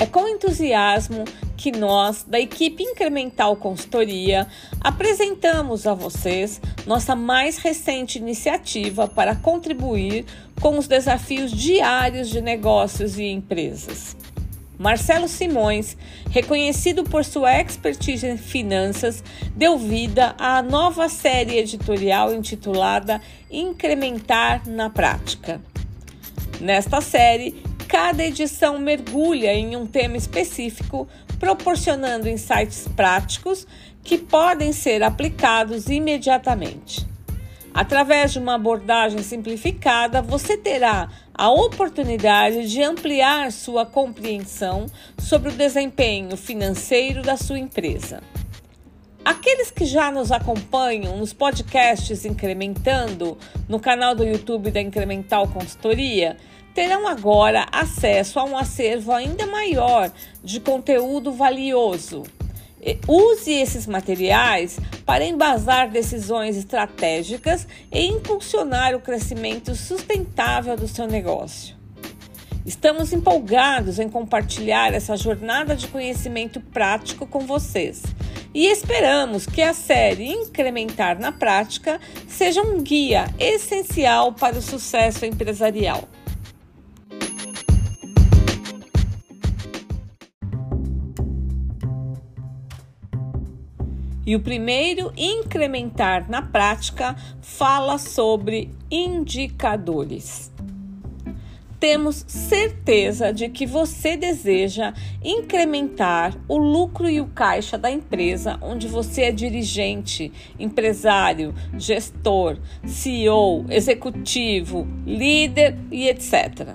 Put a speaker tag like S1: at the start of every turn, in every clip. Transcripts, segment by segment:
S1: É com entusiasmo que nós, da equipe Incremental Consultoria, apresentamos a vocês nossa mais recente iniciativa para contribuir com os desafios diários de negócios e empresas. Marcelo Simões, reconhecido por sua expertise em finanças, deu vida à nova série editorial intitulada Incrementar na Prática. Nesta série, cada edição mergulha em um tema específico, proporcionando insights práticos que podem ser aplicados imediatamente. Através de uma abordagem simplificada, você terá a oportunidade de ampliar sua compreensão sobre o desempenho financeiro da sua empresa. Aqueles que já nos acompanham nos podcasts Incrementando, no canal do YouTube da Incremental Consultoria, terão agora acesso a um acervo ainda maior de conteúdo valioso. Use esses materiais para embasar decisões estratégicas e impulsionar o crescimento sustentável do seu negócio. Estamos empolgados em compartilhar essa jornada de conhecimento prático com vocês e esperamos que a série Incrementar na Prática seja um guia essencial para o sucesso empresarial. E o primeiro, incrementar na prática, fala sobre indicadores. Temos certeza de que você deseja incrementar o lucro e o caixa da empresa onde você é dirigente, empresário, gestor, CEO, executivo, líder e etc.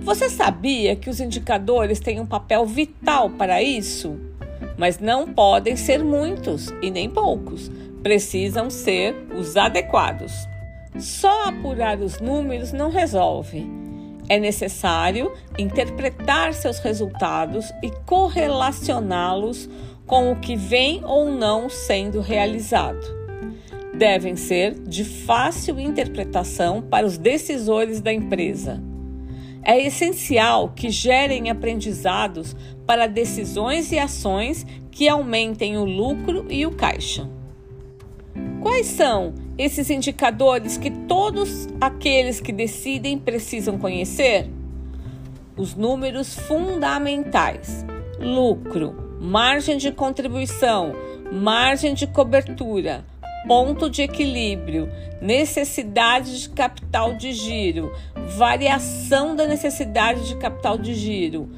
S1: Você sabia que os indicadores têm um papel vital para isso? Mas não podem ser muitos e nem poucos. Precisam ser os adequados. Só apurar os números não resolve. É necessário interpretar seus resultados e correlacioná-los com o que vem ou não sendo realizado. Devem ser de fácil interpretação para os decisores da empresa. É essencial que gerem aprendizados para decisões e ações que aumentem o lucro e o caixa. Quais são esses indicadores que todos aqueles que decidem precisam conhecer? Os números fundamentais: lucro, margem de contribuição, margem de cobertura, ponto de equilíbrio, necessidade de capital de giro, variação da necessidade de capital de giro,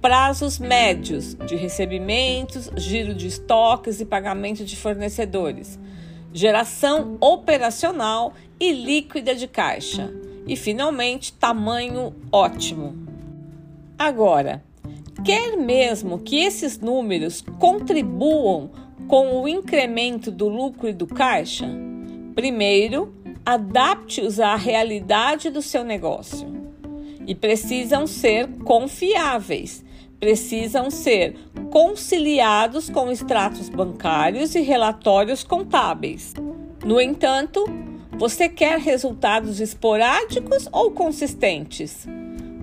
S1: prazos médios de recebimentos, giro de estoques e pagamento de fornecedores, geração operacional e líquida de caixa e, finalmente, tamanho ótimo. Agora, quer mesmo que esses números contribuam com o incremento do lucro e do caixa? Primeiro, adapte-os à realidade do seu negócio. E precisam ser confiáveis, precisam ser conciliados com extratos bancários e relatórios contábeis. No entanto, você quer resultados esporádicos ou consistentes?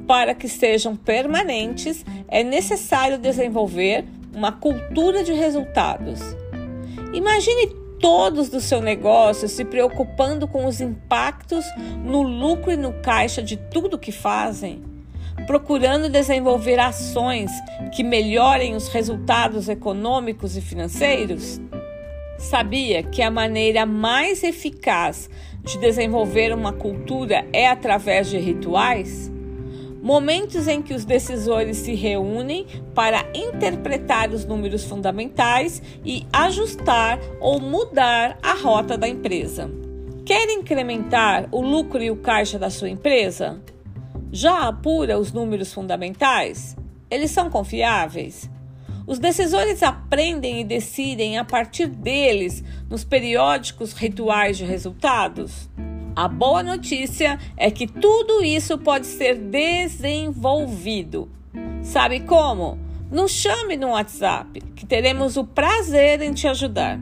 S1: Para que sejam permanentes, é necessário desenvolver uma cultura de resultados. Imagine todos do seu negócio se preocupando com os impactos no lucro e no caixa de tudo que fazem, procurando desenvolver ações que melhorem os resultados econômicos e financeiros? Sabia que a maneira mais eficaz de desenvolver uma cultura é através de rituais? Momentos em que os decisores se reúnem para interpretar os números fundamentais e ajustar ou mudar a rota da empresa. Quer incrementar o lucro e o caixa da sua empresa? Já apura os números fundamentais? Eles são confiáveis? Os decisores aprendem e decidem a partir deles nos periódicos rituais de resultados? A boa notícia é que tudo isso pode ser desenvolvido. Sabe como? Nos chame no WhatsApp, que teremos o prazer em te ajudar.